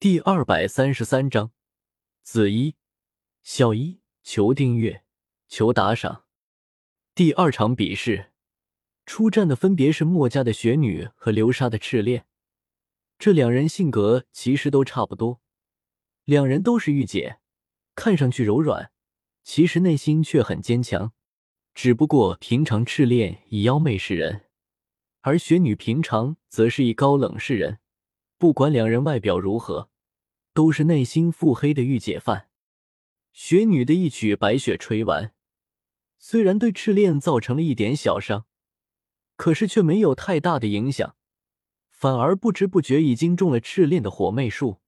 第二百三十三章，子一、小一，求订阅，求打赏。第二场比试，出战的分别是墨家的雪女和流沙的赤练。这两人性格其实都差不多，两人都是御姐，看上去柔软，其实内心却很坚强。只不过平常赤练以妖媚示人，而雪女平常则是以高冷示人。不管两人外表如何，都是内心腹黑的御姐范。雪女的一曲白雪吹完，虽然对赤练造成了一点小伤，可是却没有太大的影响，反而不知不觉已经中了赤练的火媚术。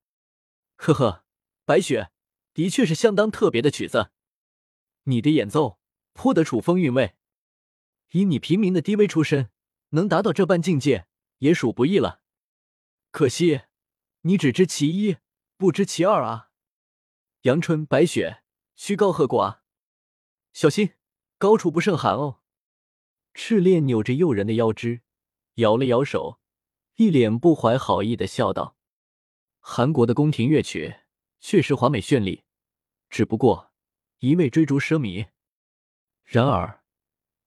呵呵，白雪的确是相当特别的曲子，你的演奏颇得楚风韵味。以你平民的低微出身，能达到这般境界，也属不易了。可惜，你只知其一，不知其二啊！阳春白雪，虚高贺过啊！小心，高处不胜寒哦。赤练扭着诱人的腰肢，摇了摇手，一脸不怀好意的笑道：“韩国的宫廷乐曲确实华美绚丽，只不过一味追逐奢靡。然而，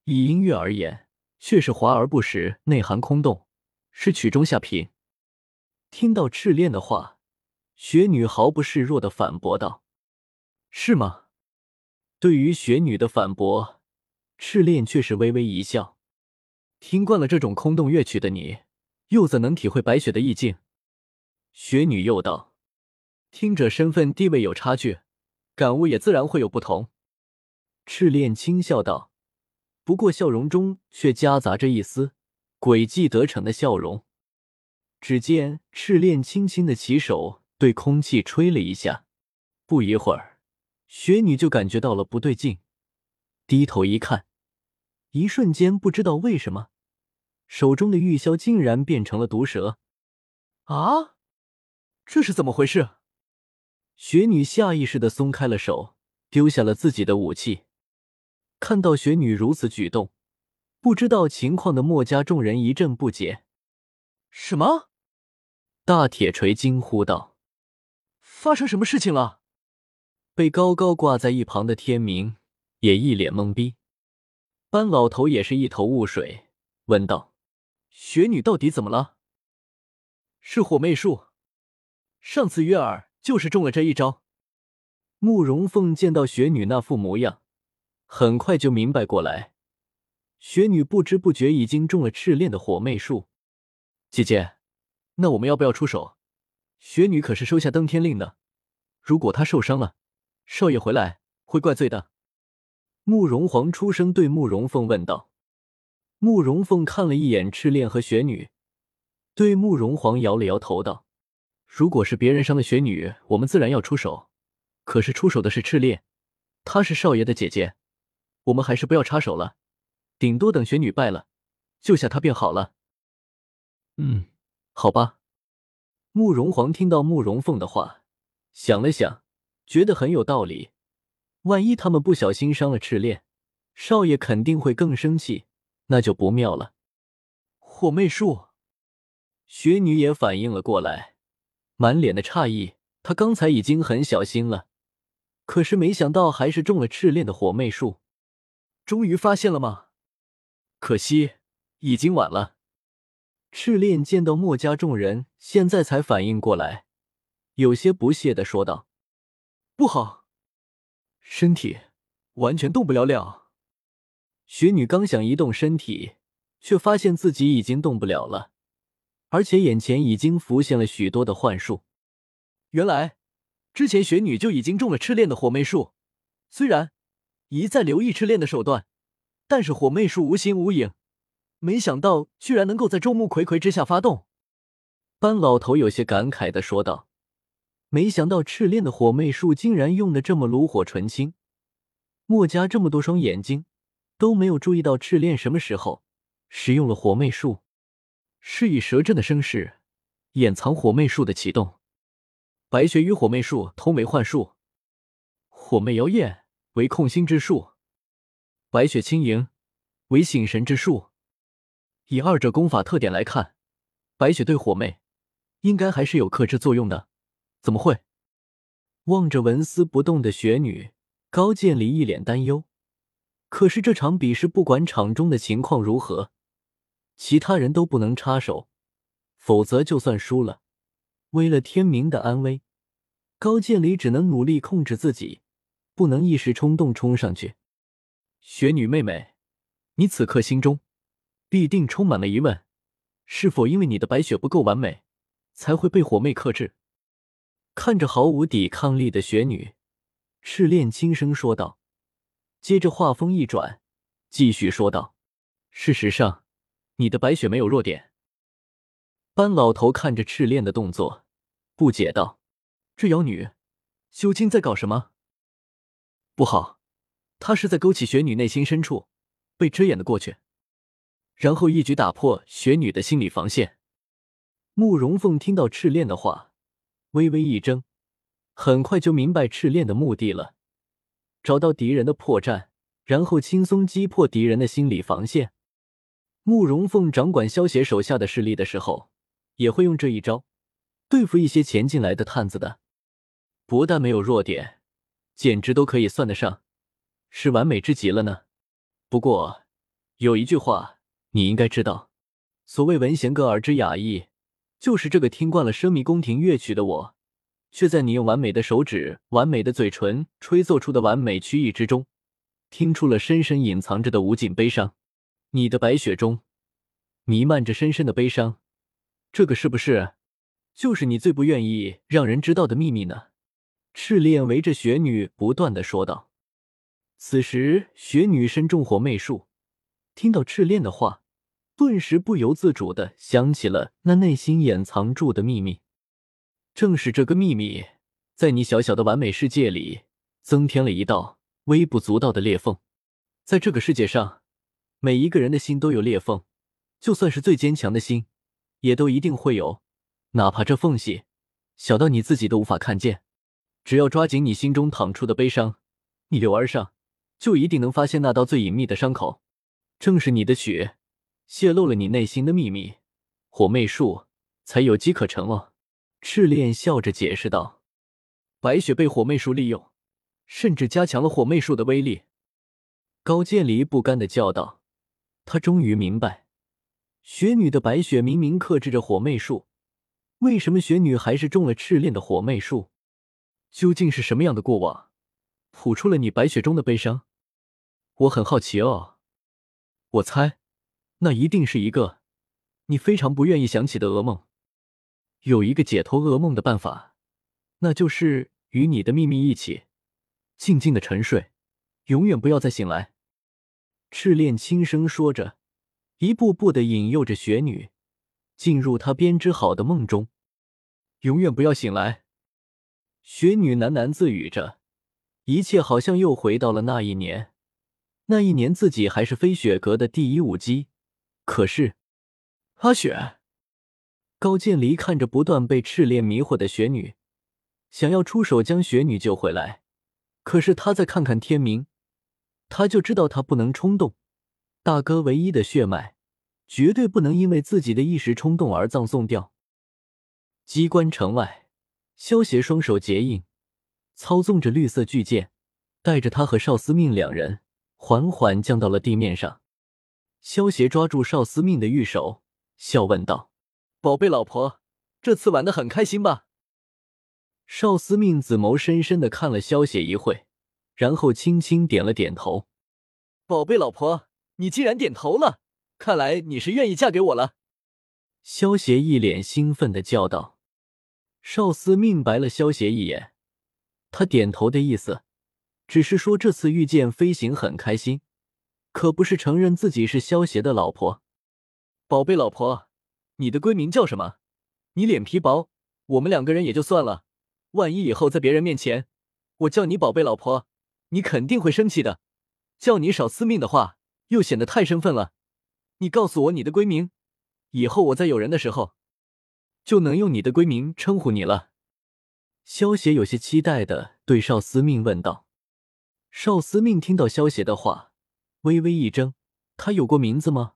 以音乐而言，却是华而不实，内涵空洞，是曲中下品。”听到赤练的话，雪女毫不示弱的反驳道：“是吗？”对于雪女的反驳，赤练却是微微一笑。听惯了这种空洞乐曲的你，又怎能体会白雪的意境？雪女又道：“听者身份地位有差距，感悟也自然会有不同。”赤练轻笑道，不过笑容中却夹杂着一丝诡计得逞的笑容。只见赤练轻轻的起手，对空气吹了一下。不一会儿，雪女就感觉到了不对劲，低头一看，一瞬间不知道为什么，手中的玉箫竟然变成了毒蛇。啊，这是怎么回事？雪女下意识的松开了手，丢下了自己的武器。看到雪女如此举动，不知道情况的墨家众人一阵不解。什么？大铁锤惊呼道：“发生什么事情了？”被高高挂在一旁的天明也一脸懵逼，班老头也是一头雾水，问道：“雪女到底怎么了？”是火媚术，上次月儿就是中了这一招。慕容凤见到雪女那副模样，很快就明白过来，雪女不知不觉已经中了赤练的火媚术。姐姐。那我们要不要出手？雪女可是收下登天令的，如果她受伤了，少爷回来会怪罪的。慕容皇出声对慕容凤问道。慕容凤看了一眼赤练和雪女，对慕容皇摇了摇头道：“如果是别人伤了雪女，我们自然要出手。可是出手的是赤练，她是少爷的姐姐，我们还是不要插手了，顶多等雪女败了，救下她便好了。”嗯。好吧，慕容皇听到慕容凤的话，想了想，觉得很有道理。万一他们不小心伤了赤练，少爷肯定会更生气，那就不妙了。火媚术，雪女也反应了过来，满脸的诧异。她刚才已经很小心了，可是没想到还是中了赤练的火媚术。终于发现了吗？可惜已经晚了。赤练见到墨家众人，现在才反应过来，有些不屑的说道：“不好，身体完全动不了了。”雪女刚想移动身体，却发现自己已经动不了了，而且眼前已经浮现了许多的幻术。原来，之前雪女就已经中了赤练的火媚术，虽然一再留意赤练的手段，但是火媚术无形无影。没想到居然能够在众目睽睽之下发动，班老头有些感慨的说道：“没想到赤练的火媚术竟然用的这么炉火纯青。墨家这么多双眼睛都没有注意到赤练什么时候使用了火媚术，是以蛇阵的声势掩藏火媚术的启动。白雪与火媚术同为幻术，火媚妖艳为控心之术，白雪轻盈为醒神之术。”以二者功法特点来看，白雪对火妹应该还是有克制作用的。怎么会？望着纹丝不动的雪女，高渐离一脸担忧。可是这场比试，不管场中的情况如何，其他人都不能插手，否则就算输了，为了天明的安危，高渐离只能努力控制自己，不能一时冲动冲上去。雪女妹妹，你此刻心中必定充满了疑问，是否因为你的白雪不够完美，才会被火魅克制？看着毫无抵抗力的雪女，赤练轻声说道。接着话锋一转，继续说道：“事实上，你的白雪没有弱点。”班老头看着赤练的动作，不解道：“这妖女究竟在搞什么？不好，她是在勾起雪女内心深处被遮掩的过去，然后一举打破雪女的心理防线。”慕容凤听到赤练的话。微微一怔，很快就明白赤练的目的了：找到敌人的破绽，然后轻松击破敌人的心理防线。慕容凤掌管萧协手下的势力的时候，也会用这一招对付一些前进来的探子的。不但没有弱点，简直都可以算得上是完美之极了呢。不过有一句话你应该知道：所谓闻弦歌而知雅意。就是这个听惯了奢靡宫廷乐曲的我，却在你用完美的手指、完美的嘴唇吹奏出的完美曲意之中，听出了深深隐藏着的无尽悲伤。你的白雪中弥漫着深深的悲伤，这个是不是就是你最不愿意让人知道的秘密呢？赤练围着雪女不断的说道。此时，雪女身中火魅术，听到赤练的话。顿时不由自主的想起了那内心掩藏住的秘密，正是这个秘密，在你小小的完美世界里增添了一道微不足道的裂缝。在这个世界上，每一个人的心都有裂缝，就算是最坚强的心，也都一定会有，哪怕这缝隙小到你自己都无法看见。只要抓紧你心中淌出的悲伤，逆流而上，就一定能发现那道最隐秘的伤口。正是你的血。泄露了你内心的秘密，火魅术才有机可乘哦。赤练笑着解释道：“白雪被火魅术利用，甚至加强了火魅术的威力。”高渐离不甘的叫道：“他终于明白，雪女的白雪明明克制着火魅术，为什么雪女还是中了赤练的火魅术？究竟是什么样的过往，谱出了你白雪中的悲伤？我很好奇哦。我猜。”那一定是一个你非常不愿意想起的噩梦。有一个解脱噩梦的办法，那就是与你的秘密一起静静的沉睡，永远不要再醒来。赤练轻声说着，一步步的引诱着雪女进入他编织好的梦中。永远不要醒来。雪女喃喃自语着，一切好像又回到了那一年。那一年，自己还是飞雪阁的第一舞姬。可是，阿雪，高渐离看着不断被赤练迷惑的雪女，想要出手将雪女救回来。可是他再看看天明，他就知道他不能冲动。大哥唯一的血脉，绝对不能因为自己的一时冲动而葬送掉。机关城外，萧协双手结印，操纵着绿色巨剑，带着他和邵思命两人，缓缓降到了地面上。萧协抓住邵司命的玉手，笑问道：“宝贝老婆，这次玩的很开心吧？”邵司命紫眸深深的看了萧协一会，然后轻轻点了点头。“宝贝老婆，你既然点头了，看来你是愿意嫁给我了。”萧协一脸兴奋的叫道。邵司命白了萧协一眼，他点头的意思，只是说这次御剑飞行很开心。可不是承认自己是萧协的老婆，宝贝老婆，你的闺名叫什么？你脸皮薄，我们两个人也就算了，万一以后在别人面前，我叫你宝贝老婆，你肯定会生气的。叫你少司命的话，又显得太生分了。你告诉我你的闺名，以后我在有人的时候，就能用你的闺名称呼你了。萧协有些期待的对少司命问道。少司命听到萧协的话。微微一怔，他有过名字吗？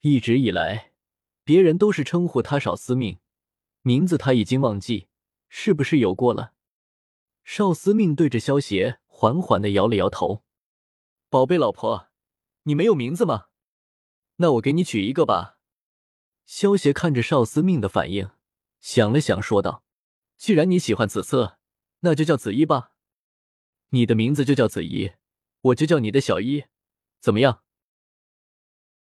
一直以来，别人都是称呼他少司命，名字他已经忘记，是不是有过了？少司命对着萧邪缓缓的摇了摇头。宝贝老婆，你没有名字吗？那我给你取一个吧。萧邪看着少司命的反应，想了想，说道：“既然你喜欢紫色，那就叫紫衣吧。你的名字就叫紫衣，我就叫你的小衣，怎么样？”